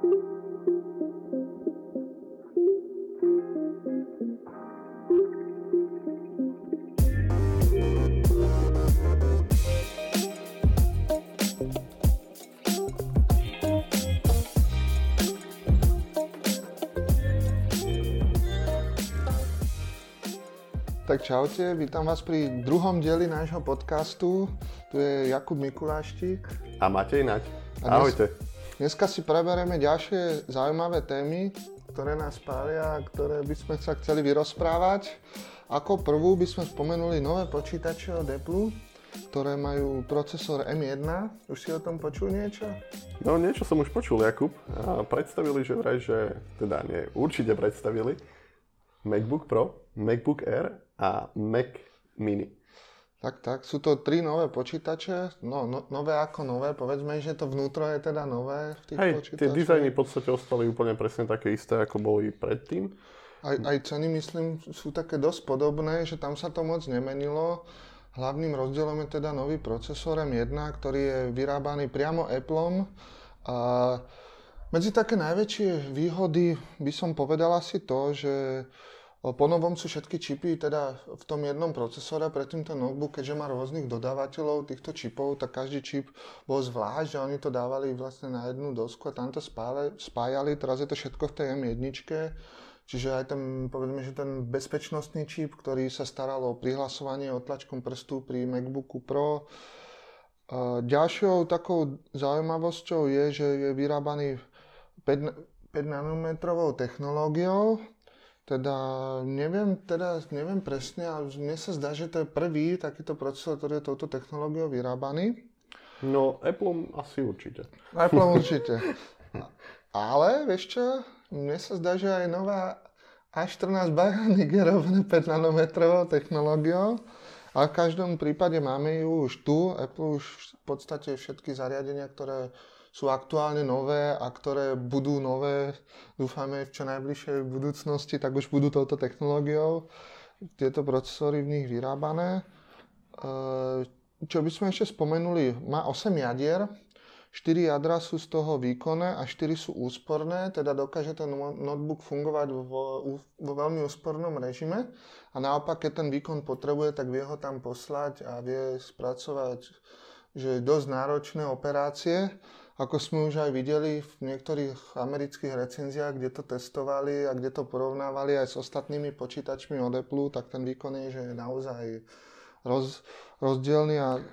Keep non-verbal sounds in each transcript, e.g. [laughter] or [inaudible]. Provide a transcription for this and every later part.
Tak čaute, vítam vás pri druhom dieli nášho podcastu. Tu je Jakub Mikuláštik. A Matej Naď. Ahojte. Dneska si preberieme ďalšie zaujímavé témy, ktoré nás pália a ktoré by sme sa chceli vyrozprávať. Ako prvú by sme spomenuli nové počítače od Apple, ktoré majú procesor M1. Už si o tom počul niečo? No niečo som už počul, Jakub. A predstavili, že vraj, že teda nie, určite predstavili MacBook Pro, MacBook Air a Mac Mini. Tak, tak, sú to tri nové počítače, no, no nové ako nové, povedzme, že to vnútro je teda nové v tých Hej, počítačoch. tie dizajny v podstate ostali úplne presne také isté, ako boli predtým. Aj, aj ceny, myslím, sú také dosť podobné, že tam sa to moc nemenilo. Hlavným rozdielom je teda nový procesor M1, ktorý je vyrábaný priamo Appleom. A medzi také najväčšie výhody by som povedal asi to, že po novom sú všetky čipy teda v tom jednom procesore, pre tento notebook, keďže má rôznych dodávateľov týchto čipov, tak každý čip bol zvlášť, že oni to dávali vlastne na jednu dosku a tam to spájali, teraz je to všetko v tej M1, čiže aj ten, povedzme, že ten bezpečnostný čip, ktorý sa staral o prihlasovanie otlačkom prstu pri MacBooku Pro. Ďalšou takou zaujímavosťou je, že je vyrábaný 5, 5 nanometrovou technológiou, teda neviem, teda neviem presne, ale mne sa zdá, že to je prvý takýto procesor, ktorý je touto technológiou vyrábaný. No, Apple asi určite. Apple [laughs] určite. Ale, vieš čo, mne sa zdá, že aj nová A14 Bionic je robené 5 nanometrovou technológiou. A v každom prípade máme ju už tu. Apple už v podstate všetky zariadenia, ktoré sú aktuálne nové a ktoré budú nové, dúfame v čo najbližšej budúcnosti, tak už budú touto technológiou. Tieto procesory v nich vyrábané. E, čo by sme ešte spomenuli, má 8 jadier, 4 jadra sú z toho výkonné a 4 sú úsporné, teda dokáže ten notebook fungovať vo, vo veľmi úspornom režime. A naopak, keď ten výkon potrebuje, tak vie ho tam poslať a vie spracovať že dosť náročné operácie ako sme už aj videli v niektorých amerických recenziách, kde to testovali a kde to porovnávali aj s ostatnými počítačmi od Apple, tak ten výkon je že naozaj roz, rozdielný a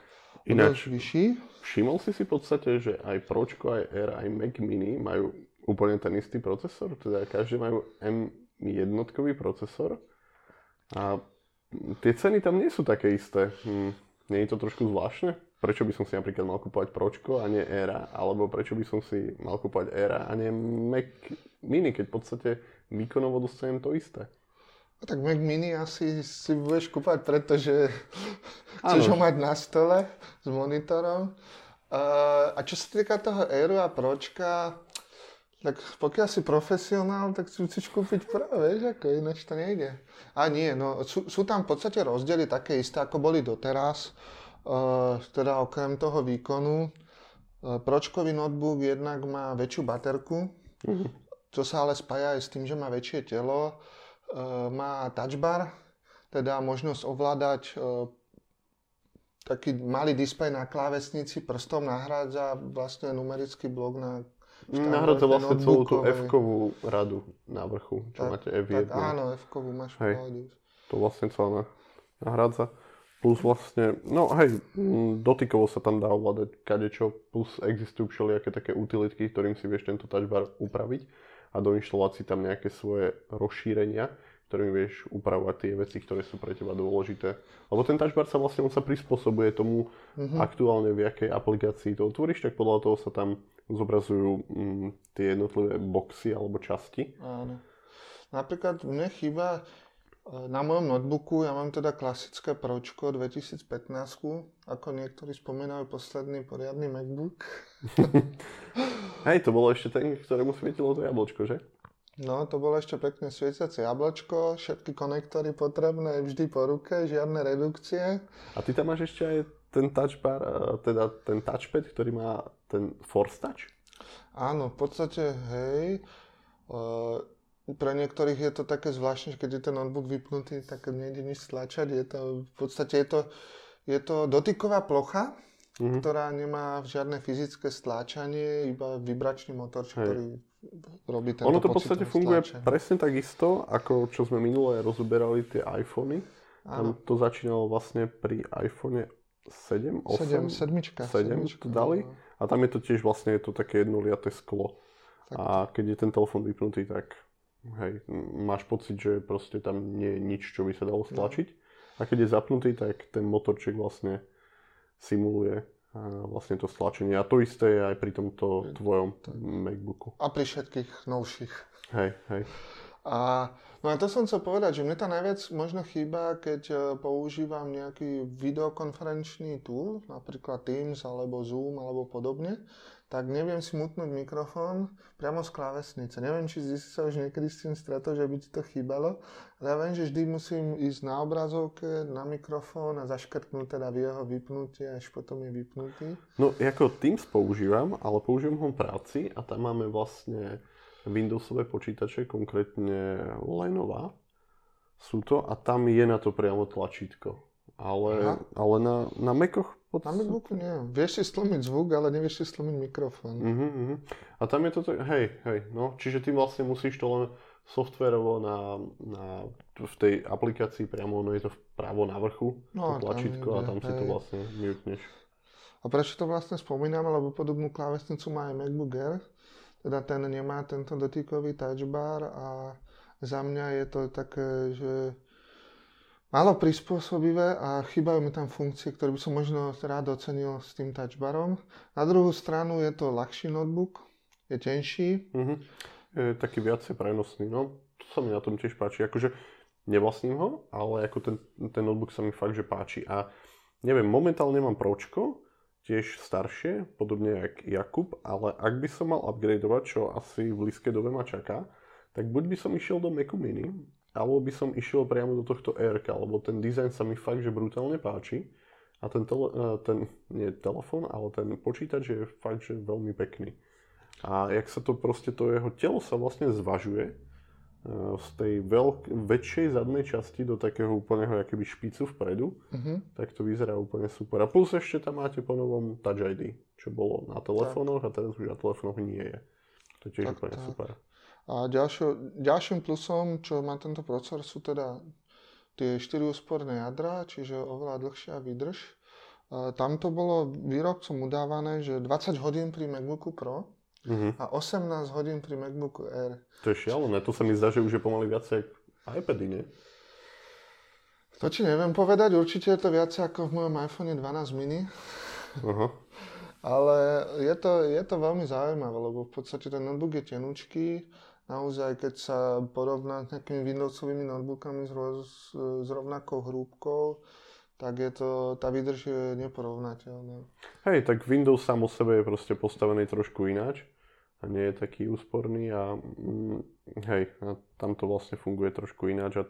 Ináč, vyšší. Všimol si si v podstate, že aj Pročko, aj Air, aj Mac Mini majú úplne ten istý procesor? Teda každý majú M1 procesor a tie ceny tam nie sú také isté. Hm, nie je to trošku zvláštne? Prečo by som si napríklad mal kúpovať Pročko a nie Era, alebo prečo by som si mal kúpovať Era a nie Mac Mini, keď v podstate výkonovo dostanem to isté. A tak Mac Mini asi si budeš kúpať, pretože [laughs] chceš ho mať na stole s monitorom. a čo sa týka toho Airu a Pročka, tak pokiaľ si profesionál, tak si musíš kúpiť Pro, vieš, ako ináč to nejde. A nie, no sú, sú tam v podstate rozdiely také isté, ako boli doteraz. Eh, teda okrem toho výkonu, eh, pročkový notebook jednak má väčšiu baterku, uh-huh. čo sa ale spája aj s tým, že má väčšie telo, eh, má touchbar, teda možnosť ovládať taký malý displej na klávesnici prstom nahrádza vlastne numerický blok na Nahrádza vlastne celú tú F-kovú radu na vrchu, čo tak, máte F1. Tak áno, F-kovú máš Hej, To vlastne celé nahrádza. Plus vlastne, no hej, dotykovo sa tam dá ovládať kadečo, plus existujú všelijaké také utilitky, ktorým si vieš tento touchbar upraviť a do inštalácií tam nejaké svoje rozšírenia, ktorým vieš upravovať tie veci, ktoré sú pre teba dôležité. Lebo ten touchbar sa vlastne on sa prispôsobuje tomu mm-hmm. aktuálne v jakej aplikácii to otvoríš, tak podľa toho sa tam zobrazujú mm, tie jednotlivé boxy alebo časti. Áno. Napríklad mne chýba na mojom notebooku ja mám teda klasické Pročko 2015, ako niektorí spomínajú posledný poriadny MacBook. [laughs] Hej, to bolo ešte ten, ktorému svietilo to jablčko, že? No, to bolo ešte pekne svietiace jablčko, všetky konektory potrebné vždy po ruke, žiadne redukcie. A ty tam máš ešte aj ten touch bar, teda ten touchpad, ktorý má ten Force Touch? Áno, v podstate, hej. Uh, pre niektorých je to také zvláštne, že keď je ten notebook vypnutý, tak nejde nič stlačať. Je to, v podstate je to, je to dotyková plocha, mm-hmm. ktorá nemá žiadne fyzické stláčanie, iba vibračný motor, Hej. ktorý robí tento Ono to v podstate funguje stláčanie. presne takisto, ako čo sme minule rozoberali tie iPhony. Tam to začínalo vlastne pri iPhone 7, 8, 7, 7, 7 to dali. A tam je to tiež vlastne je to také jednoliaté sklo. Tak. A keď je ten telefon vypnutý, tak Hej, máš pocit, že proste tam nie je nič, čo by sa dalo no. stlačiť. A keď je zapnutý, tak ten motorček vlastne simuluje vlastne to stlačenie. A to isté je aj pri tomto tvojom MacBooku. A pri všetkých novších. Hej, hej. A, no a to som chcel povedať, že mne to najviac možno chýba, keď e, používam nejaký videokonferenčný tool, napríklad Teams alebo Zoom alebo podobne, tak neviem si mutnúť mikrofón priamo z klávesnice. Neviem, či si sa už niekedy s tým stretol, že by ti to chýbalo, ale ja viem, že vždy musím ísť na obrazovke, na mikrofón a zaškrtnúť teda v jeho vypnutie, až potom je vypnutý. No, ako Teams používam, ale používam ho v práci a tam máme vlastne Windowsové počítače, konkrétne Lenovo sú to a tam je na to priamo tlačítko. Ale, ale na, na Macoch na Macbooku nie. Vieš si stlmiť zvuk, ale nevieš si stlmiť mikrofón. Uh-huh, uh-huh. A tam je to tak, hej, hej, no, čiže ty vlastne musíš to len softverovo na, na, v tej aplikácii priamo, ono je to vpravo na vrchu, no, to tlačítko a tam hej. si to vlastne mutneš. A prečo to vlastne spomínam, lebo podobnú klávesnicu má aj MacBook Air, teda ten nemá tento dotykový touch bar a za mňa je to také, že málo prispôsobivé a chýbajú mi tam funkcie, ktoré by som možno rád ocenil s tým touchbarom. Na druhú stranu je to ľahší notebook, je tenší. Mm-hmm. Je taký viacej prenosný, no to sa mi na tom tiež páči. Akože nevlastním ho, ale ako ten, ten notebook sa mi fakt, že páči. A neviem, momentálne mám Pročko, tiež staršie, podobne jak Jakub, ale ak by som mal upgradeovať, čo asi v blízkej dobe ma čaká, tak buď by som išiel do Macu Mini, alebo by som išiel priamo do tohto r lebo ten dizajn sa mi fakt, že brutálne páči. A ten, tele, e, ten nie telefón, ale ten počítač je fakt, že veľmi pekný. A jak sa to proste, to jeho telo sa vlastne zvažuje e, z tej veľk, väčšej zadnej časti do takého úplného akéby špicu vpredu, uh-huh. tak to vyzerá úplne super. A plus ešte tam máte po novom Touch ID, čo bolo na telefónoch a teraz už na telefónoch nie je. To je tiež tak, úplne tak. super. A ďalšio, ďalším plusom, čo má tento procesor, sú teda tie 4 úsporné jadra, čiže oveľa dlhšia výdrž. Tam to bolo výrobcom udávané, že 20 hodín pri MacBooku Pro uh-huh. a 18 hodín pri MacBooku Air. To je šialené, to sa mi zdá, že už je pomaly viacej iPady, nie? To či neviem povedať, určite je to viacej ako v mojom iPhone 12 mini. Uh-huh. Ale je to, je to veľmi zaujímavé, lebo v podstate ten notebook je tenučký, naozaj, keď sa porovná s nejakými Windowsovými notebookami s, roz, s rovnakou hrúbkou, tak je to, tá výdrž je neporovnateľná. Hej, tak Windows sám o sebe je proste postavený trošku ináč a nie je taký úsporný a mm, hej, a tam to vlastne funguje trošku ináč a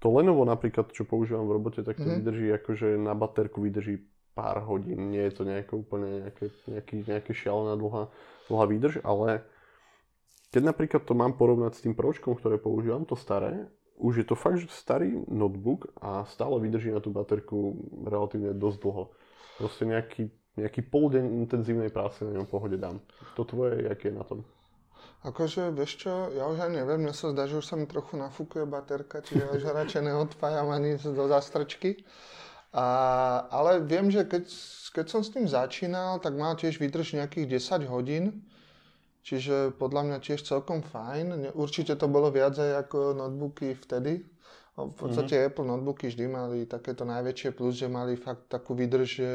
to Lenovo napríklad, čo používam v robote, tak to mm-hmm. vydrží akože na baterku vydrží pár hodín. Nie je to nejaké úplne nejaké, nejaký, nejaké šialená dlhá, dlhá výdrž, ale keď napríklad to mám porovnať s tým pročkom, ktoré používam, to staré, už je to fakt, starý notebook a stále vydrží na tú baterku relatívne dosť dlho. Proste nejaký, nejaký pol deň intenzívnej práce na ňom pohode dám. To tvoje, aké je na tom? Akože, vieš čo, ja už aj neviem, mne sa zdá, že už sa mi trochu nafúkuje baterka, čiže ja už radšej neodpájam ani do zastrčky. A, ale viem, že keď, keď som s tým začínal, tak mal tiež vydrž nejakých 10 hodín. Čiže podľa mňa tiež celkom fajn. Určite to bolo viac aj ako notebooky vtedy. V podstate mm-hmm. Apple notebooky vždy mali takéto najväčšie plus, že mali fakt takú výdrž, že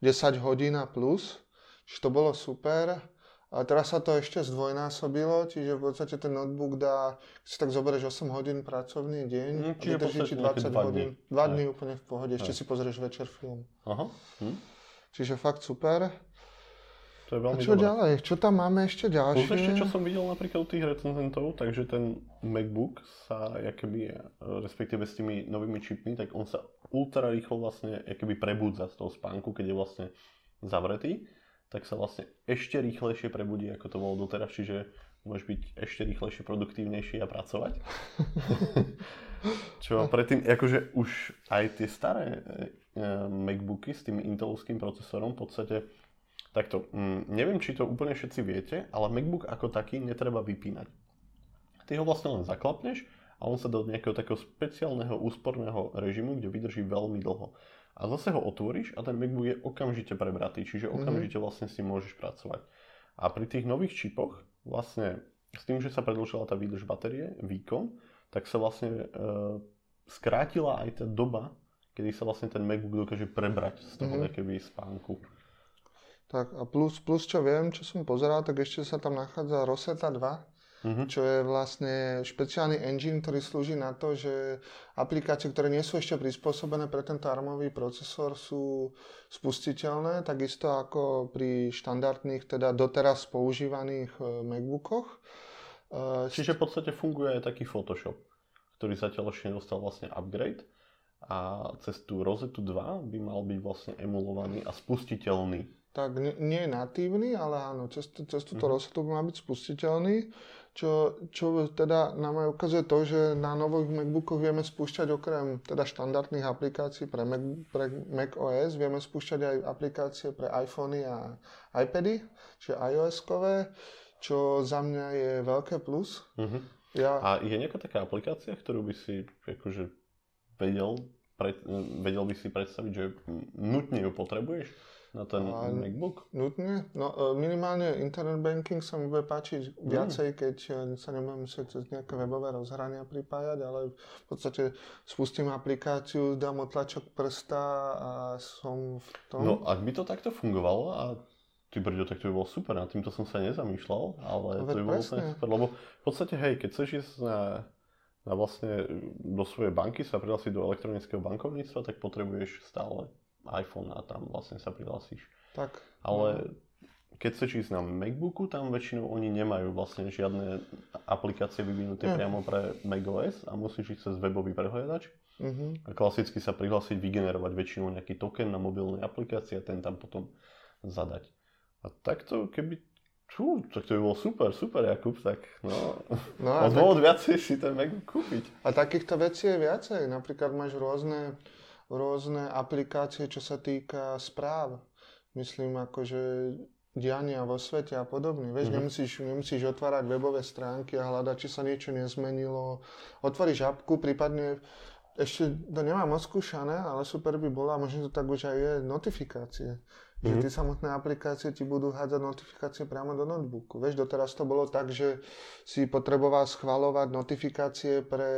10 hodín a plus. Čiže to bolo super. A teraz sa to ešte zdvojnásobilo, čiže v podstate ten notebook dá, keď si tak zoberieš 8 hodín pracovný deň, mm, čiže vydrží ti 20 hodín. 2 dní úplne v pohode, ešte si pozrieš večer film. Aha. Hm. Čiže fakt super. To je veľmi A čo dobré. ďalej? Čo tam máme ešte ďalšie? Plus ešte, čo som videl napríklad u tých recenzentov, takže ten MacBook sa, keby, respektíve s tými novými čipmi, tak on sa ultra rýchlo vlastne keby prebudza z toho spánku, keď je vlastne zavretý. tak sa vlastne ešte rýchlejšie prebudí, ako to bolo doteraz, čiže môžeš byť ešte rýchlejšie, produktívnejší a pracovať. [laughs] Čo predtým, akože už aj tie staré e, Macbooky s tým Intelovským procesorom v podstate takto, mm, neviem, či to úplne všetci viete, ale Macbook ako taký netreba vypínať. Ty ho vlastne len zaklapneš a on sa do nejakého takého špeciálneho úsporného režimu, kde vydrží veľmi dlho. A zase ho otvoríš a ten MacBook je okamžite prebratý, čiže mhm. okamžite vlastne s ním môžeš pracovať. A pri tých nových čipoch, vlastne s tým, že sa predlžila tá výdrž batérie, výkon, tak sa vlastne e, skrátila aj tá doba, kedy sa vlastne ten MacBook dokáže prebrať z toho mm-hmm. spánku. Tak a plus, plus čo viem, čo som pozeral, tak ešte sa tam nachádza Rosetta 2, mm-hmm. čo je vlastne špeciálny engine, ktorý slúži na to, že aplikácie, ktoré nie sú ešte prispôsobené pre tento armový procesor, sú spustiteľné, takisto ako pri štandardných, teda doteraz používaných e, MacBookoch. E, Čiže v podstate funguje aj taký Photoshop, ktorý zatiaľ ešte nedostal vlastne upgrade a cez tú Rosetta 2 by mal byť vlastne emulovaný a spustiteľný tak nie je natívny, ale áno, cez, cez túto mm-hmm. rozsatu má byť spustiteľný, čo, čo teda nám aj ukazuje to, že na nových MacBookoch vieme spúšťať okrem teda štandardných aplikácií pre Mac, pre Mac OS, vieme spúšťať aj aplikácie pre iPhony a iPady, čiže iOS-kové, čo za mňa je veľké plus. Mm-hmm. Ja... A je nejaká taká aplikácia, ktorú by si akože vedel, pred, vedel by si predstaviť, že nutne ju potrebuješ? Na ten a, MacBook? Nutne. No, e, minimálne internet banking sa mi bude páčiť viacej, mm. keď e, sa nebudem musieť cez nejaké webové rozhrania pripájať, ale v podstate spustím aplikáciu, dám otlačok prsta a som v tom. No, ak by to takto fungovalo a Ty brďo, tak to by bolo super, nad týmto som sa nezamýšľal, ale no, to by bolo úplne super, lebo v podstate, hej, keď chceš ísť na, na vlastne do svojej banky sa prihlásiť do elektronického bankovníctva, tak potrebuješ stále iPhone a tam vlastne sa prihlasíš. Tak. Ale no. keď chceš ísť na Macbooku, tam väčšinou oni nemajú vlastne žiadne aplikácie vyvinuté mm. priamo pre macOS a musíš ísť cez webový prehliadač. Mm-hmm. A klasicky sa prihlásiť, vygenerovať väčšinou nejaký token na mobilnej aplikácii a ten tam potom zadať. A takto, keby Čú, tak to by bolo super, super, Jakub, tak no, no a dôvod tak... viacej si ten MacBook kúpiť. A takýchto vecí je viacej, napríklad máš rôzne rôzne aplikácie, čo sa týka správ. Myslím, akože diania vo svete a podobne. Vieš, mm-hmm. nemusíš, nemusíš otvárať webové stránky a hľadať, či sa niečo nezmenilo. Otvoríš apku, prípadne ešte to nemám odskúšané, ale super by bola, možno to tak už aj je, notifikácie. Mm-hmm. Že mhm. tie samotné aplikácie ti budú hádzať notifikácie priamo do notebooku. Vieš, doteraz to bolo tak, že si potreboval schvalovať notifikácie pre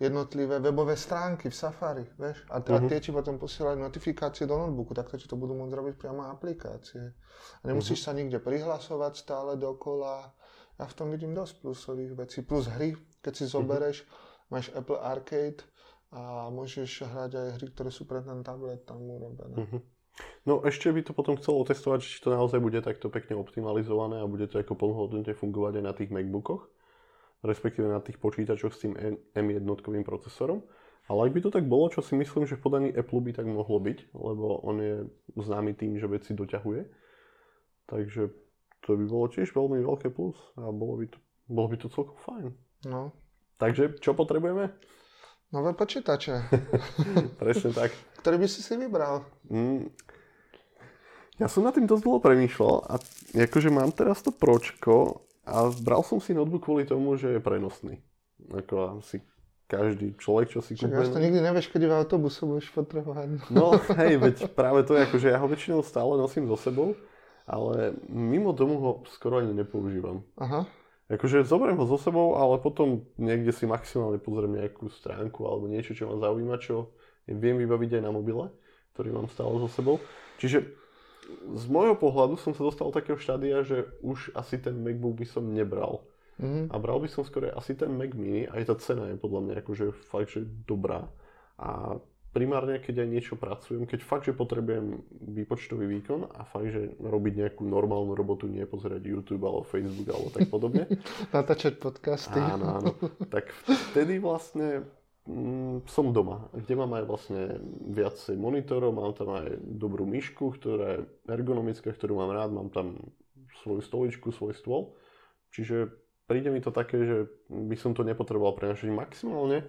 jednotlivé webové stránky v Safari, vieš? A, t- uh-huh. a tie ti potom posielajú notifikácie do notebooku, takto ti to budú môcť robiť priamo aplikácie. A nemusíš uh-huh. sa nikde prihlasovať stále dokola. Ja v tom vidím dosť plusových vecí. Plus hry, keď si mhm. zobereš, uh-huh. máš Apple Arcade a môžeš hrať aj hry, ktoré sú pre ten tablet tam urobené. Uh-huh. No ešte by to potom chcelo testovať, či to naozaj bude takto pekne optimalizované a bude to ako plnohodnotne fungovať aj na tých MacBookoch respektíve na tých počítačoch s tým M1 procesorom. Ale ak by to tak bolo, čo si myslím, že v podaní Apple by tak mohlo byť, lebo on je známy tým, že veci doťahuje. Takže to by bolo tiež veľmi veľké plus a bolo by to, bolo by to celkom fajn. No. Takže čo potrebujeme? Nové počítače. [laughs] Presne tak. Ktorý by si si vybral? Mm, ja som na tým dosť dlho premýšľal a akože mám teraz to pročko a bral som si notebook kvôli tomu, že je prenosný. Ako asi každý človek, čo si kúpe. Ja to nikdy nevieš, keď v autobuse budeš potrebovať. No hej, veď práve to je ako, že ja ho väčšinou stále nosím so sebou, ale mimo domu ho skoro ani nepoužívam. Aha. Akože zoberiem ho so sebou, ale potom niekde si maximálne pozriem nejakú stránku alebo niečo, čo ma zaujíma, čo viem vybaviť aj na mobile, ktorý mám stále so sebou. Čiže z môjho pohľadu som sa dostal do takého štádia, že už asi ten MacBook by som nebral. Mm-hmm. A bral by som skôr asi ten Mac mini, aj tá cena je podľa mňa akože fakt, že dobrá. A primárne, keď aj niečo pracujem, keď fakt, že potrebujem výpočtový výkon a fakt, že robiť nejakú normálnu robotu, nie pozerať YouTube alebo Facebook alebo tak podobne. [laughs] Natáčať podcasty. Áno, áno. Tak vtedy vlastne som doma, kde mám aj vlastne viacej monitorov, mám tam aj dobrú myšku, ktorá je ergonomická, ktorú mám rád, mám tam svoju stoličku, svoj stôl. Čiže príde mi to také, že by som to nepotreboval prenašať maximálne,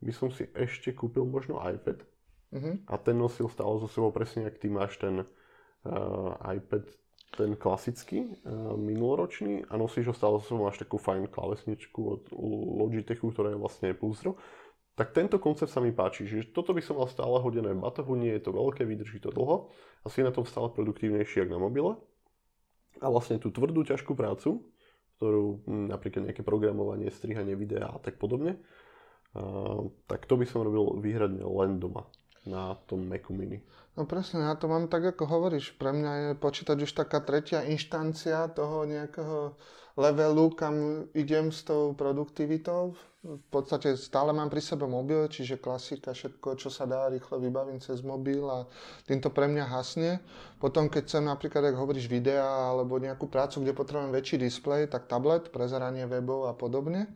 by som si ešte kúpil možno iPad uh-huh. a ten nosil stále so sebou presne, ak ty máš ten uh, iPad ten klasický, uh, minuloročný a nosíš ho stále so sebou, máš takú fajn klávesničku od Logitechu, ktorá je vlastne Pulsro. Tak tento koncept sa mi páči, že toto by som mal stále hodené v batohu, nie je to veľké, vydrží to dlho a si na tom stále produktívnejší ako na mobile. A vlastne tú tvrdú, ťažkú prácu, ktorú hm, napríklad nejaké programovanie, strihanie videa a tak podobne, uh, tak to by som robil výhradne len doma na tom Macu Mini. No presne, ja to mám tak, ako hovoríš. Pre mňa je počítať už taká tretia inštancia toho nejakého levelu, kam idem s tou produktivitou. V podstate stále mám pri sebe mobil, čiže klasika, všetko, čo sa dá, rýchlo vybavím cez mobil a týmto pre mňa hasne. Potom, keď chcem napríklad, ak hovoríš videa alebo nejakú prácu, kde potrebujem väčší displej, tak tablet, prezeranie webov a podobne.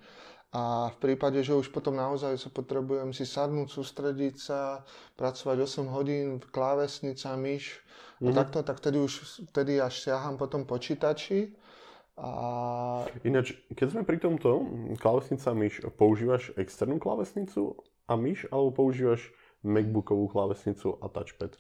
A v prípade, že už potom naozaj sa potrebujem si sadnúť, sústrediť sa, pracovať 8 hodín, klávesnica, myš mm-hmm. a mhm. takto, tak vtedy už vtedy až siaham potom počítači. A... Ináč, keď sme pri tomto, klávesnica myš, používaš externú klávesnicu a myš, alebo používaš MacBookovú klávesnicu a touchpad?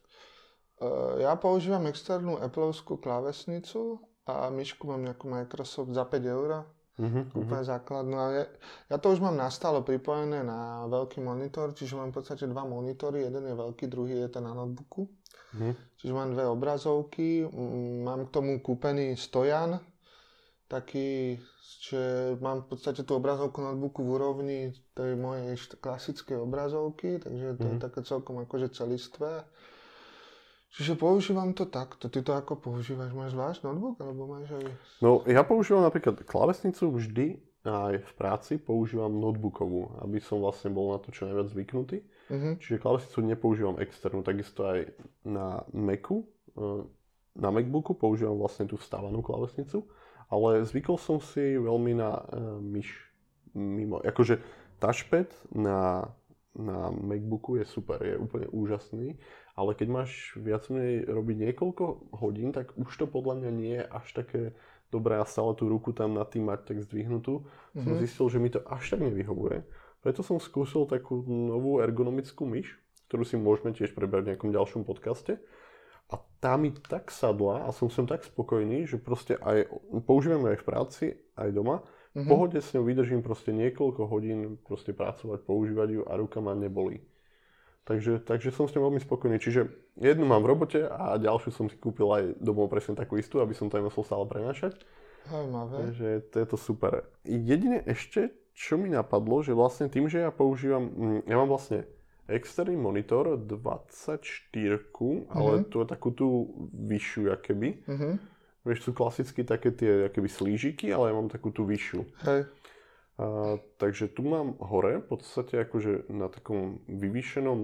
Uh, ja používam externú Appleovskú klávesnicu a myšku mám nejakú Microsoft za 5 eur Uh-huh, úplne uh-huh. základnú. A ja, ja to už mám nastalo pripojené na veľký monitor, čiže mám v podstate dva monitory, jeden je veľký, druhý je ten na notebooku. Uh-huh. Čiže mám dve obrazovky, mám k tomu kúpený stojan, taký, že mám v podstate tú obrazovku notebooku v úrovni tej mojej klasickej obrazovky, takže to uh-huh. je také celkom akože celistvé. Čiže používam to takto. Ty to ako používaš? Máš zvlášť notebook? Alebo máš aj... No, ja používam napríklad klávesnicu vždy aj v práci používam notebookovú, aby som vlastne bol na to čo najviac zvyknutý. Uh-huh. Čiže klávesnicu nepoužívam externú, takisto aj na Macu. E, na Macbooku používam vlastne tú vstávanú klávesnicu, ale zvykol som si veľmi na uh, myš mimo. Akože touchpad na, na Macbooku je super, je úplne úžasný ale keď máš viac menej robiť niekoľko hodín, tak už to podľa mňa nie je až také dobré a stále tú ruku tam nad tým mať tak zdvihnutú. Mm-hmm. Som mhm. zistil, že mi to až tak nevyhovuje. Preto som skúsil takú novú ergonomickú myš, ktorú si môžeme tiež prebrať v nejakom ďalšom podcaste. A tá mi tak sadla a som som tak spokojný, že proste aj používam aj v práci, aj doma. Mm-hmm. V pohode s ňou vydržím proste niekoľko hodín proste pracovať, používať ju a ruka ma nebolí. Takže, takže som s ňou veľmi spokojný. Čiže jednu mám v robote a ďalšiu som si kúpil aj domov presne takú istú, aby som to musel stále prenášať. Zaujímavé. Takže to je to super. Jedine ešte, čo mi napadlo, že vlastne tým, že ja používam, mm, ja mám vlastne externý monitor 24, uh-huh. ale mhm. je takú tú vyššiu, akéby. Uh-huh. Vieš, sú klasicky také tie akéby slížiky, ale ja mám takú tú vyššiu. Hej. A, takže tu mám hore, v podstate akože na takom vyvýšenom,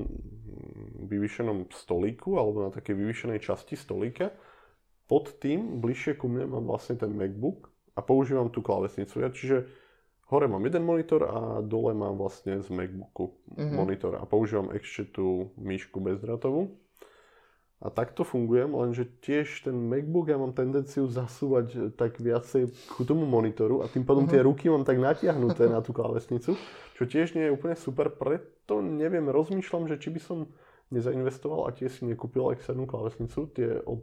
vyvýšenom stolíku, alebo na takej vyvýšenej časti stolíka. Pod tým, bližšie ku mne, mám vlastne ten MacBook a používam tú klávesnicu. Ja, čiže hore mám jeden monitor a dole mám vlastne z MacBooku mm-hmm. monitor a používam ešte tú myšku bezdrátovú. A takto fungujem, lenže tiež ten MacBook ja mám tendenciu zasúvať tak viacej k tomu monitoru a tým pádom uh-huh. tie ruky mám tak natiahnuté na tú klávesnicu, čo tiež nie je úplne super, preto neviem, rozmýšľam, že či by som nezainvestoval a tiež si nekúpil externú klávesnicu, tie od,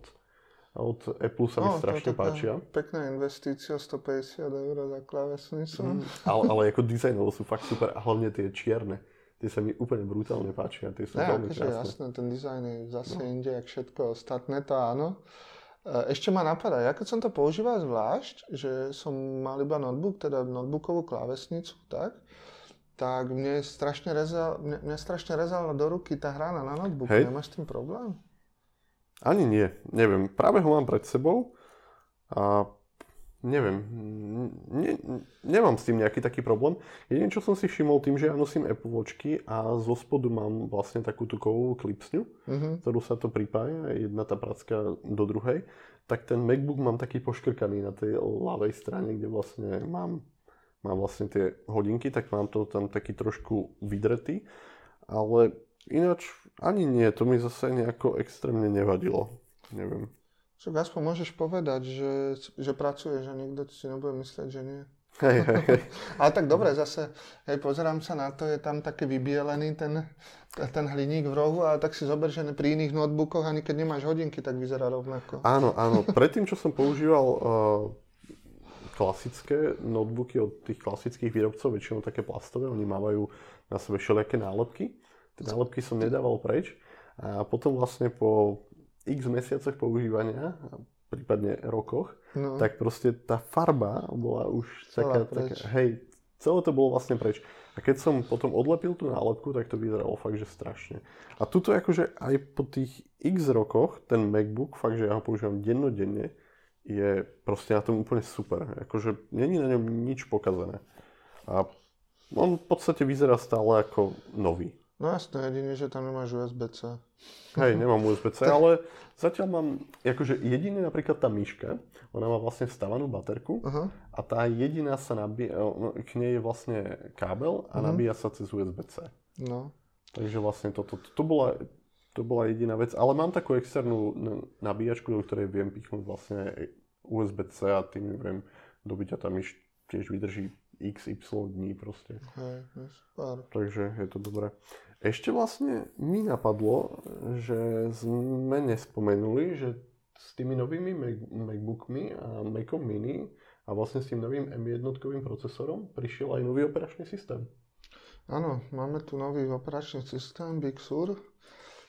od Apple sa mi no, strašne páčia. Pekná investícia, 150 eur za klávesnicu. Mm, ale, ale ako dizajnovo sú fakt super a hlavne tie čierne tie sa mi úplne brutálne páčia, tie sú ja, veľmi akože krásne. Jasné, ten dizajn je zase no. inde, jak všetko ostatné, to áno. E, ešte ma napadá, ja keď som to používal zvlášť, že som mal iba notebook, teda notebookovú klávesnicu, tak, tak mne strašne rezal, mne, mne strašne rezala do ruky tá hrána na notebooku. Hej. Nemáš s tým problém? Ani nie, neviem. Práve ho mám pred sebou a neviem, ne, nemám s tým nejaký taký problém. Jedine, čo som si všimol tým, že ja nosím Apple Watchky a zo spodu mám vlastne takú tú kovovú klipsňu, uh-huh. ktorú sa to pripája, jedna tá pracka do druhej, tak ten MacBook mám taký poškrkaný na tej ľavej strane, kde vlastne mám mám vlastne tie hodinky, tak mám to tam taký trošku vydretý, ale ináč ani nie, to mi zase nejako extrémne nevadilo. Neviem. Však aspoň môžeš povedať, že, že pracuješ a nikto si nebude myslieť, že nie. Hej, hej, hej. [laughs] Ale tak dobre, zase, hej, pozerám sa na to, je tam také vybielený ten, ten hliník v rohu a tak si zober, že pri iných notebookoch, ani keď nemáš hodinky, tak vyzerá rovnako. Áno, áno. [laughs] Predtým, čo som používal uh, klasické notebooky od tých klasických výrobcov, väčšinou také plastové, oni mávajú na sebe všelijaké nálepky. Nálepky som nedával preč a potom vlastne po x mesiacoch používania, prípadne rokoch, no. tak proste tá farba bola už taká, taká, hej, celé to bolo vlastne preč. A keď som potom odlepil tú nálepku, tak to vyzeralo fakt, že strašne. A tuto akože aj po tých x rokoch, ten MacBook, fakt, že ja ho používam dennodenne, je proste na tom úplne super. Akože není na ňom nič pokazané. A on v podstate vyzerá stále ako nový. No jasné, jediné, že tam nemáš USB-C. Hej, nemám USB-C, [laughs] ale zatiaľ mám, akože jediné napríklad tá myška, ona má vlastne vstávanú baterku uh-huh. a tá jediná sa nabíja, no, k nej je vlastne kábel a uh-huh. nabíja sa cez USB-C. No. Takže vlastne toto, to, to, to, bola, to bola jediná vec, ale mám takú externú nabíjačku, do ktorej viem pichnúť vlastne USB-C a tým viem dobiť a tá myš tiež vydrží XY dní proste. Hej, super. Takže je to dobré. Ešte vlastne mi napadlo, že sme nespomenuli, že s tými novými MacBookmi a Macom Mini a vlastne s tým novým M1 procesorom prišiel aj nový operačný systém. Áno, máme tu nový operačný systém Big Sur.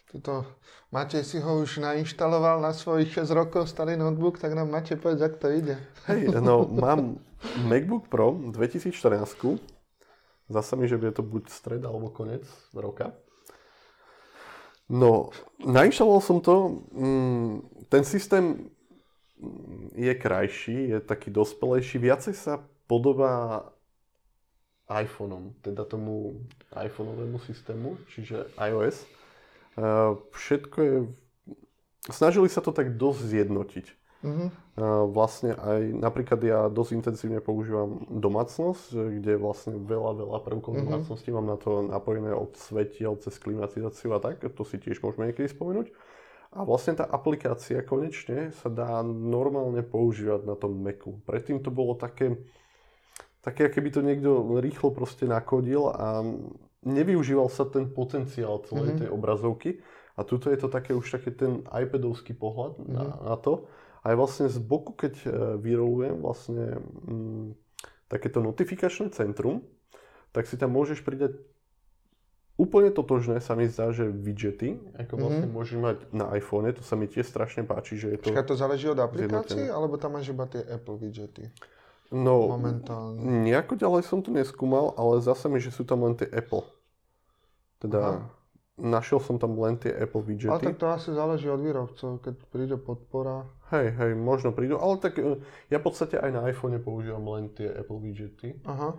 Tuto, Matej si ho už nainštaloval na svojich 6 rokov starý notebook, tak nám Matej povedz, ak to ide. Hej, no [laughs] mám MacBook Pro 2014 Zasa mi, že bude to buď stred alebo koniec roka. No, nainštaloval som to. Mm, ten systém je krajší, je taký dospelejší, viacej sa podobá iPhoneom, teda tomu iPhoneovému systému, čiže iOS. Všetko je... Snažili sa to tak dosť zjednotiť. Mm-hmm. Vlastne aj napríklad ja dosť intenzívne používam domácnosť, kde vlastne veľa, veľa prvkov mm-hmm. domácnosti mám na to napojené od svetiel cez klimatizáciu a tak, to si tiež môžeme niekedy spomenúť. A vlastne tá aplikácia konečne sa dá normálne používať na tom Macu. Predtým to bolo také, také, keby to niekto rýchlo proste nakodil a nevyužíval sa ten potenciál celej mm-hmm. tej obrazovky. A tuto je to také už také ten iPadovský pohľad mm-hmm. na, na to. Aj vlastne z boku, keď e, vyrolujem vlastne mm, takéto notifikačné centrum, tak si tam môžeš pridať úplne totožné sa mi zdá, že widgety, ako vlastne mm-hmm. môžeš mať na iPhone, to sa mi tiež strašne páči, že je to... Čiže to záleží od aplikácií, alebo tam máš iba tie Apple widgety? No, Momentálne. nejako ďalej som to neskúmal, ale zase mi, že sú tam len tie Apple. Teda... Aha našiel som tam len tie Apple widgety. Ale tak to asi záleží od výrobcov, keď príde podpora. Hej, hej, možno prídu, ale tak e, ja v podstate aj na iPhone používam len tie Apple widgety. Aha.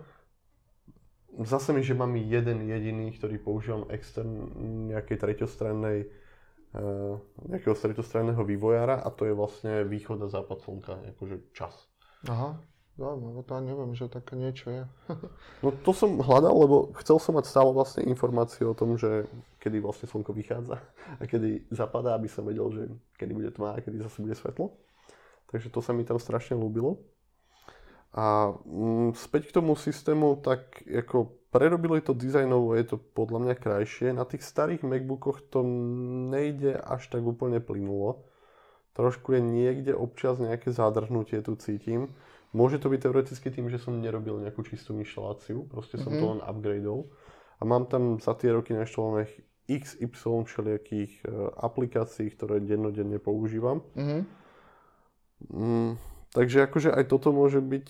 Zase mi, že mám jeden jediný, ktorý používam extern nejakej treťostrannej uh, nejakého treťostranného vývojára a to je vlastne východ a západ slnka, akože čas. Aha. Zaujímavé, to ani neviem, že také niečo je. [laughs] no to som hľadal, lebo chcel som mať stále vlastne informácie o tom, že kedy vlastne slnko vychádza [laughs] a kedy zapadá, aby som vedel, že kedy bude tma a kedy zase bude svetlo. Takže to sa mi tam strašne ľúbilo. A mm, späť k tomu systému, tak ako prerobili to dizajnovo, je to podľa mňa krajšie. Na tých starých MacBookoch to nejde až tak úplne plynulo. Trošku je niekde občas nejaké zádrhnutie, tu cítim. Môže to byť teoreticky tým, že som nerobil nejakú čistú inštaláciu, proste som mm-hmm. to mhm. len upgradeol. A mám tam za tie roky nainštalovaných XY všelijakých uh, aplikácií, ktoré dennodenne používam. Mm-hmm. Mm, takže akože aj toto môže byť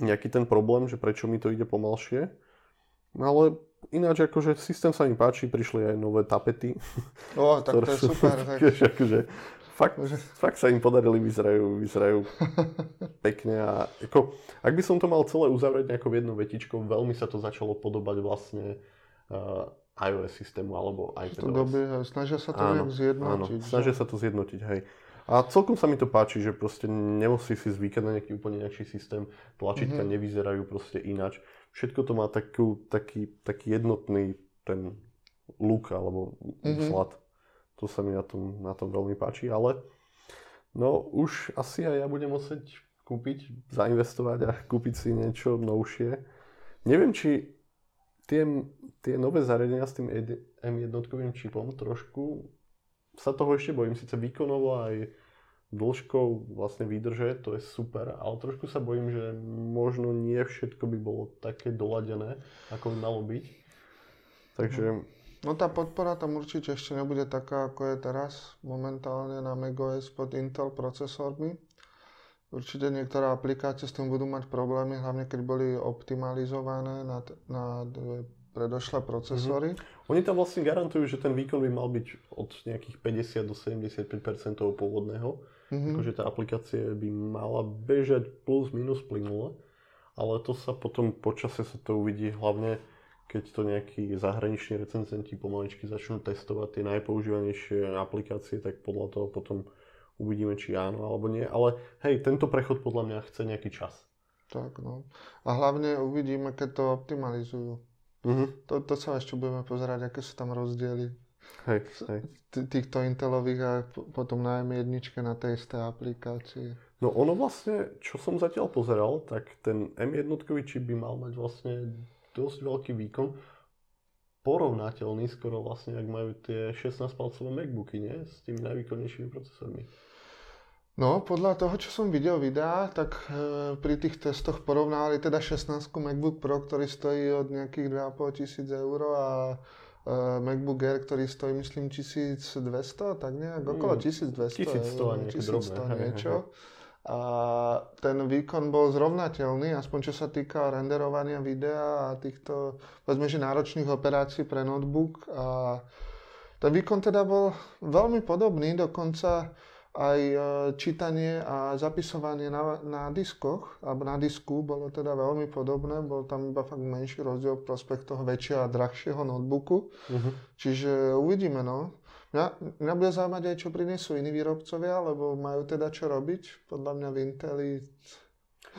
nejaký ten problém, že prečo mi to ide pomalšie. Ale ináč akože systém sa mi páči, prišli aj nové tapety. O, tak to je super. Tak... akože, fakt, fakt sa im podarili, vyzerajú, vyzerajú [laughs] pekne a ako, ak by som to mal celé uzavrieť nejakou jednou vetičkou, veľmi sa to začalo podobať vlastne uh, iOS systému alebo iPadOS. doby, snažia sa to áno, zjednotiť. Áno, snažia sa to zjednotiť, hej. A celkom sa mi to páči, že proste nemusí si zvykať na nejaký úplne nejaký systém, tlačítka mm-hmm. nevyzerajú proste inač. Všetko to má takú, taký, taký jednotný ten look alebo mm-hmm. slad. To sa mi na tom, na tom veľmi páči, ale no už asi aj ja budem musieť kúpiť, zainvestovať a kúpiť si niečo novšie. Neviem, či tie, tie nové zariadenia s tým M1 čipom trošku sa toho ešte bojím, síce výkonovo aj dĺžkou vlastne výdrže, to je super, ale trošku sa bojím, že možno nie všetko by bolo také doladené, ako by malo byť. Takže... No tá podpora tam určite ešte nebude taká, ako je teraz momentálne na macOS pod Intel procesormi. Určite niektoré aplikácie s tým budú mať problémy, hlavne keď boli optimalizované na, na predošlé procesory. Mm-hmm. Oni tam vlastne garantujú, že ten výkon by mal byť od nejakých 50 do 75 toho pôvodného. Mm-hmm. Akože tá aplikácia by mala bežať plus minus plynule, ale to sa potom počasie sa to uvidí hlavne keď to nejakí zahraniční recenzenti pomaličky začnú testovať tie najpoužívanejšie aplikácie, tak podľa toho potom uvidíme, či áno alebo nie. Ale hej, tento prechod podľa mňa chce nejaký čas. Tak no. A hlavne uvidíme, keď to optimalizujú. Uh-huh. To, to sa ešte budeme pozerať, aké sú tam rozdiely. Hej, hej. Týchto Intelových a potom na M1 na tej isté aplikácii. No ono vlastne, čo som zatiaľ pozeral, tak ten M1 čip by mal mať vlastne dosť veľký výkon, porovnateľný skoro vlastne, ak majú tie 16-palcové MacBooky, nie? S tými najvýkonnejšími procesormi. No, podľa toho, čo som videl videá, tak e, pri tých testoch porovnali teda 16 MacBook Pro, ktorý stojí od nejakých 2,5 tisíc eur a e, MacBook Air, ktorý stojí myslím 1200, tak nejak okolo 1200 1100 eur, 1100 drobné, niečo. A ten výkon bol zrovnateľný, aspoň čo sa týka renderovania videa a týchto, povedzme, že náročných operácií pre notebook. A ten výkon teda bol veľmi podobný, dokonca aj e, čítanie a zapisovanie na, na diskoch, alebo na disku bolo teda veľmi podobné, bol tam iba fakt menší rozdiel v prospech toho väčšieho a drahšieho notebooku. Uh-huh. Čiže uvidíme, no. Mňa, mňa bude zaujímať aj, čo prinesú iní výrobcovia, lebo majú teda čo robiť. Podľa mňa v Inteli...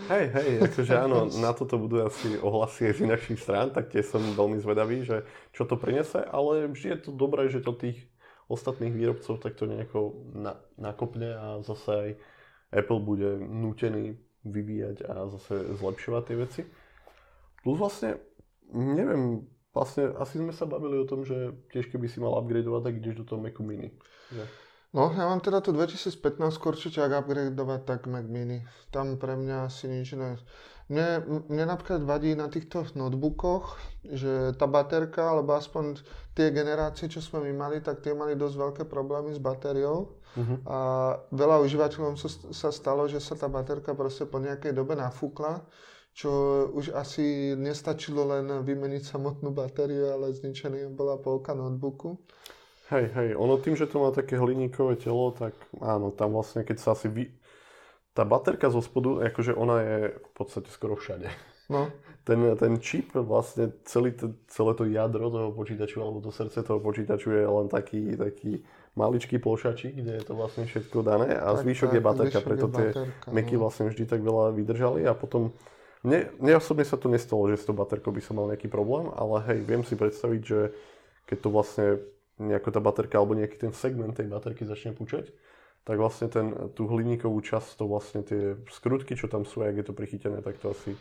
Hej, hej, akože áno, na toto budú asi ohlasy aj z inakších strán, tak tie som veľmi zvedavý, že čo to prinese, ale vždy je to dobré, že to tých ostatných výrobcov takto nejako na, nakopne a zase aj Apple bude nútený vyvíjať a zase zlepšovať tie veci. Plus vlastne, neviem, vlastne asi sme sa bavili o tom, že tiež keby si mal upgradeovať, tak ideš do toho Macu Mini. Že? No, ja mám teda tu 2015 určite, ak upgradeovať, tak Mac Mini. Tam pre mňa asi nič ne... Mne, mne napríklad vadí na týchto notebookoch, že tá baterka, alebo aspoň tie generácie, čo sme my mali, tak tie mali dosť veľké problémy s batériou. Uh-huh. A veľa užívateľom sa stalo, že sa tá baterka proste po nejakej dobe nafúkla, čo už asi nestačilo len vymeniť samotnú batériu, ale zničený bola polka notebooku. Hej, hej, ono tým, že to má také hliníkové telo, tak áno, tam vlastne, keď sa asi vy, tá baterka zo spodu, akože ona je v podstate skoro všade. No. Ten, ten čip, vlastne celý, celé to jadro toho počítaču, alebo to srdce toho počítaču je len taký, taký maličký plošačík, kde je to vlastne všetko dané a tak, zvyšok tak, je baterka, preto tie Macy no. vlastne vždy tak veľa vydržali a potom mne, mne osobne sa to nestalo, že s tou baterkou by som mal nejaký problém, ale hej, viem si predstaviť, že keď to vlastne nejako tá baterka alebo nejaký ten segment tej baterky začne pučať, tak vlastne ten, tú hliníkovú časť, to vlastne tie skrutky, čo tam sú, ak je to prichytené, tak to asi...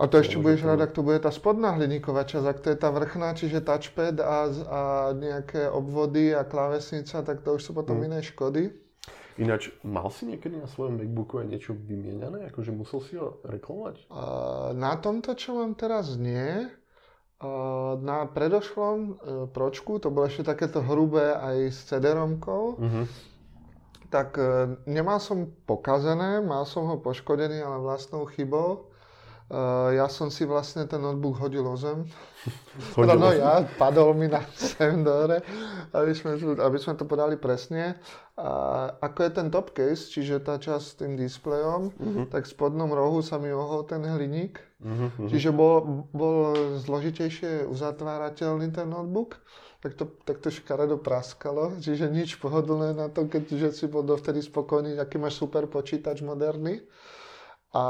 A to ešte budeš rád, ak to bude tá spodná hliníková časť, ak to je tá vrchná, čiže touchpad a, a nejaké obvody a klávesnica, tak to už sú potom hmm. iné škody. Ináč, mal si niekedy na svojom MacBooku aj niečo vymieňané? Akože musel si ho reklamovať? Uh, na tomto, čo mám teraz, nie. Uh, na predošlom uh, pročku, to bolo ešte takéto hrubé aj s CD-romkou, uh-huh tak e, nemal som pokazené, mal som ho poškodený, ale vlastnou chybou. Ja som si vlastne ten notebook hodil o zem. [laughs] Hodil no ja, padol mi na zem dore, aby sme, aby sme to podali presne. A ako je ten top case, čiže tá časť s tým displejom, uh-huh. tak v spodnom rohu sa mi ohol ten hliník. Uh-huh. Čiže bol, bol zložitejšie uzatvárateľný ten notebook. tak to, tak to škaredo praskalo, čiže nič pohodlné na to, keďže si bol dovtedy spokojný, aký máš super počítač moderný. A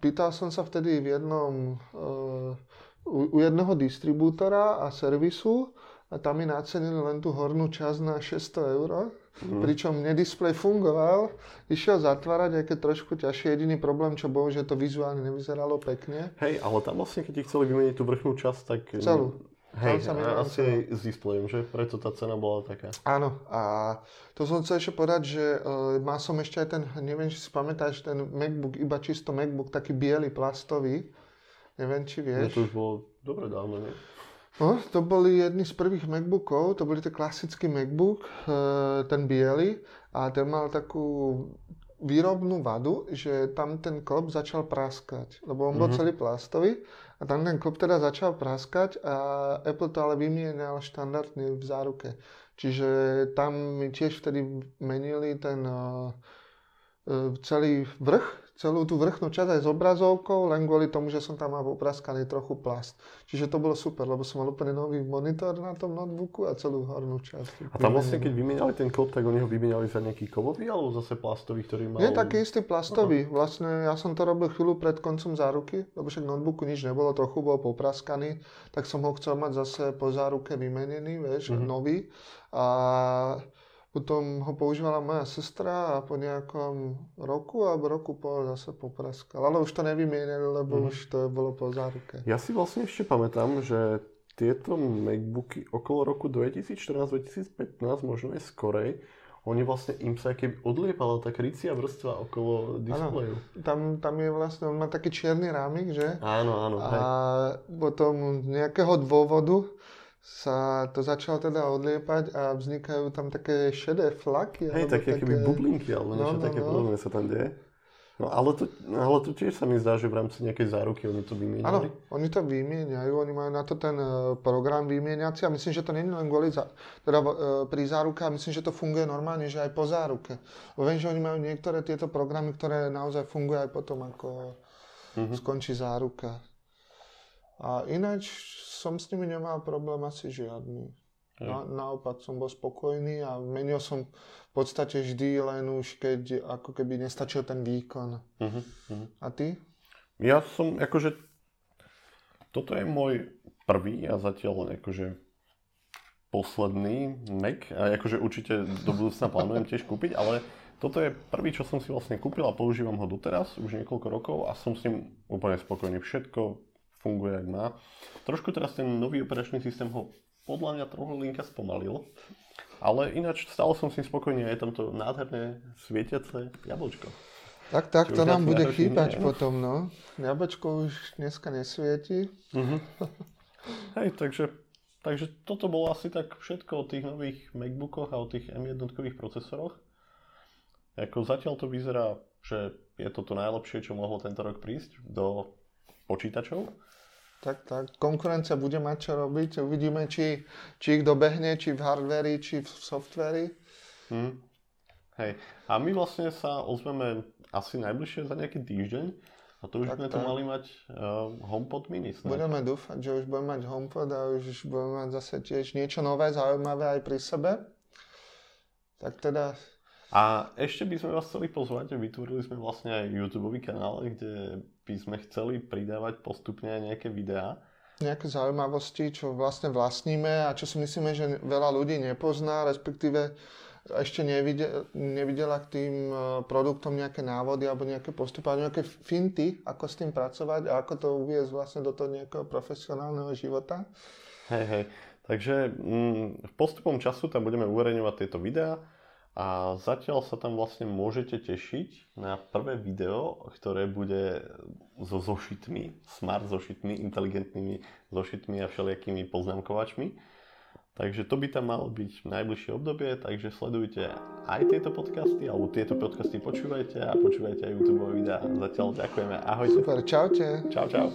pýtal som sa vtedy v jednom, uh, u, jednoho distribútora a servisu, a tam mi nacenili len tú hornú časť na 600 eur. Mm. Pričom mne displej fungoval, išiel zatvárať, aj keď trošku ťažšie. Jediný problém, čo bol, že to vizuálne nevyzeralo pekne. Hej, ale tam vlastne, keď ti chceli vymeniť tú vrchnú časť, tak... Celú. Hej, sa asi aj s displejom, že? Preto tá cena bola taká. Áno, a to som chcel ešte povedať, že uh, má som ešte aj ten, neviem, či si pamätáš, ten MacBook, iba čisto MacBook, taký biely, plastový. Neviem, či vieš. No to už bolo dobre dávno, nie? No, to boli jedni z prvých MacBookov, to boli ten klasický MacBook, eh, ten biely a ten mal takú výrobnú vadu, že tam ten klop začal praskať, lebo on bol mm-hmm. celý plastový a tam ten klop teda začal praskať a Apple to ale vymienal štandardne v záruke. Čiže tam mi tiež vtedy menili ten uh, celý vrch celú tú vrchnú časť aj s obrazovkou, len kvôli tomu, že som tam mal popraskaný trochu plast. Čiže to bolo super, lebo som mal úplne nový monitor na tom notebooku a celú hornú časť. A tam vlastne, keď vymenali ten klop, tak oni ho vymenali za nejaký kovový alebo zase plastový, ktorý mal... Nie, taký istý plastový. Aha. Vlastne ja som to robil chvíľu pred koncom záruky, lebo však notebooku nič nebolo, trochu bol popraskaný, tak som ho chcel mať zase po záruke vymenený, vieš, mm-hmm. nový. A potom ho používala moja sestra a po nejakom roku alebo roku po zase popraskal. Ale už to nevymienili, lebo mm. už to bolo po záruke. Ja si vlastne ešte pamätám, že tieto MacBooky okolo roku 2014-2015, možno aj skorej, oni vlastne im sa keby odliepala tá krycia vrstva okolo displeju. tam, tam je vlastne, on má taký čierny rámik, že? Áno, áno. A hej. potom z nejakého dôvodu sa to začalo teda odliepať a vznikajú tam také šedé flaky. Hej, také, také keby bublinky alebo niečo no, no, také no. podobné sa tam deje. No ale to, ale to tiež sa mi zdá, že v rámci nejakej záruky oni to vymieniali. Áno, oni to vymieňajú, oni majú na to ten e, program vymieniaci a myslím, že to nie je len kvôli za, teda, e, pri záruke, a myslím, že to funguje normálne, že aj po záruke. Viem, že oni majú niektoré tieto programy, ktoré naozaj fungujú aj potom, ako mm-hmm. skončí záruka. A ináč som s nimi nemal problém asi žiadny. Na, naopak som bol spokojný a menil som v podstate vždy len už keď ako keby nestačil ten výkon. Uh-huh, uh-huh. A ty? Ja som akože toto je môj prvý a zatiaľ akože posledný Mac a akože určite do budúcna plánujem tiež kúpiť, ale toto je prvý, čo som si vlastne kúpil a používam ho doteraz, už niekoľko rokov a som s ním úplne spokojný. Všetko funguje, ak má. Trošku teraz ten nový operačný systém ho podľa mňa trochu linka spomalil, ale ináč stále som s ním spokojný je tam to nádherné svietiace jablčko. Tak, tak, to nám bude chýbať nie, potom, no. Jablčko už dneska nesvieti. Uh-huh. Hej, takže, takže toto bolo asi tak všetko o tých nových MacBookoch a o tých M1 procesoroch. Ako zatiaľ to vyzerá, že je to to najlepšie, čo mohlo tento rok prísť do počítačov. Tak, tak. Konkurencia bude mať čo robiť. Uvidíme, či, či ich dobehne, či v hardveri, či v softveri. Hmm. Hej. A my vlastne sa ozveme asi najbližšie za nejaký týždeň. A to už tak, sme to mali mať uh, HomePod mini. Snad. Budeme dúfať, že už budeme mať HomePod a už budeme mať zase tiež niečo nové, zaujímavé aj pri sebe. Tak teda... A ešte by sme vás chceli pozvať, vytvorili sme vlastne aj YouTube kanál, kde by sme chceli pridávať postupne aj nejaké videá. Nejaké zaujímavosti, čo vlastne vlastníme a čo si myslíme, že veľa ľudí nepozná, respektíve ešte nevidel, nevidela k tým e, produktom nejaké návody alebo nejaké postupy, alebo nejaké finty, ako s tým pracovať a ako to uviezť vlastne do toho nejakého profesionálneho života. Hej, hej. Takže mm, postupom času tam budeme uverejňovať tieto videá a zatiaľ sa tam vlastne môžete tešiť na prvé video, ktoré bude so zošitmi, smart zošitmi, inteligentnými zošitmi a všelijakými poznámkovačmi. Takže to by tam malo byť v najbližšie obdobie, takže sledujte aj tieto podcasty, alebo tieto podcasty počúvajte a počúvajte aj YouTube videá. Zatiaľ ďakujeme. Ahojte. Super, čaute. Čau, čau.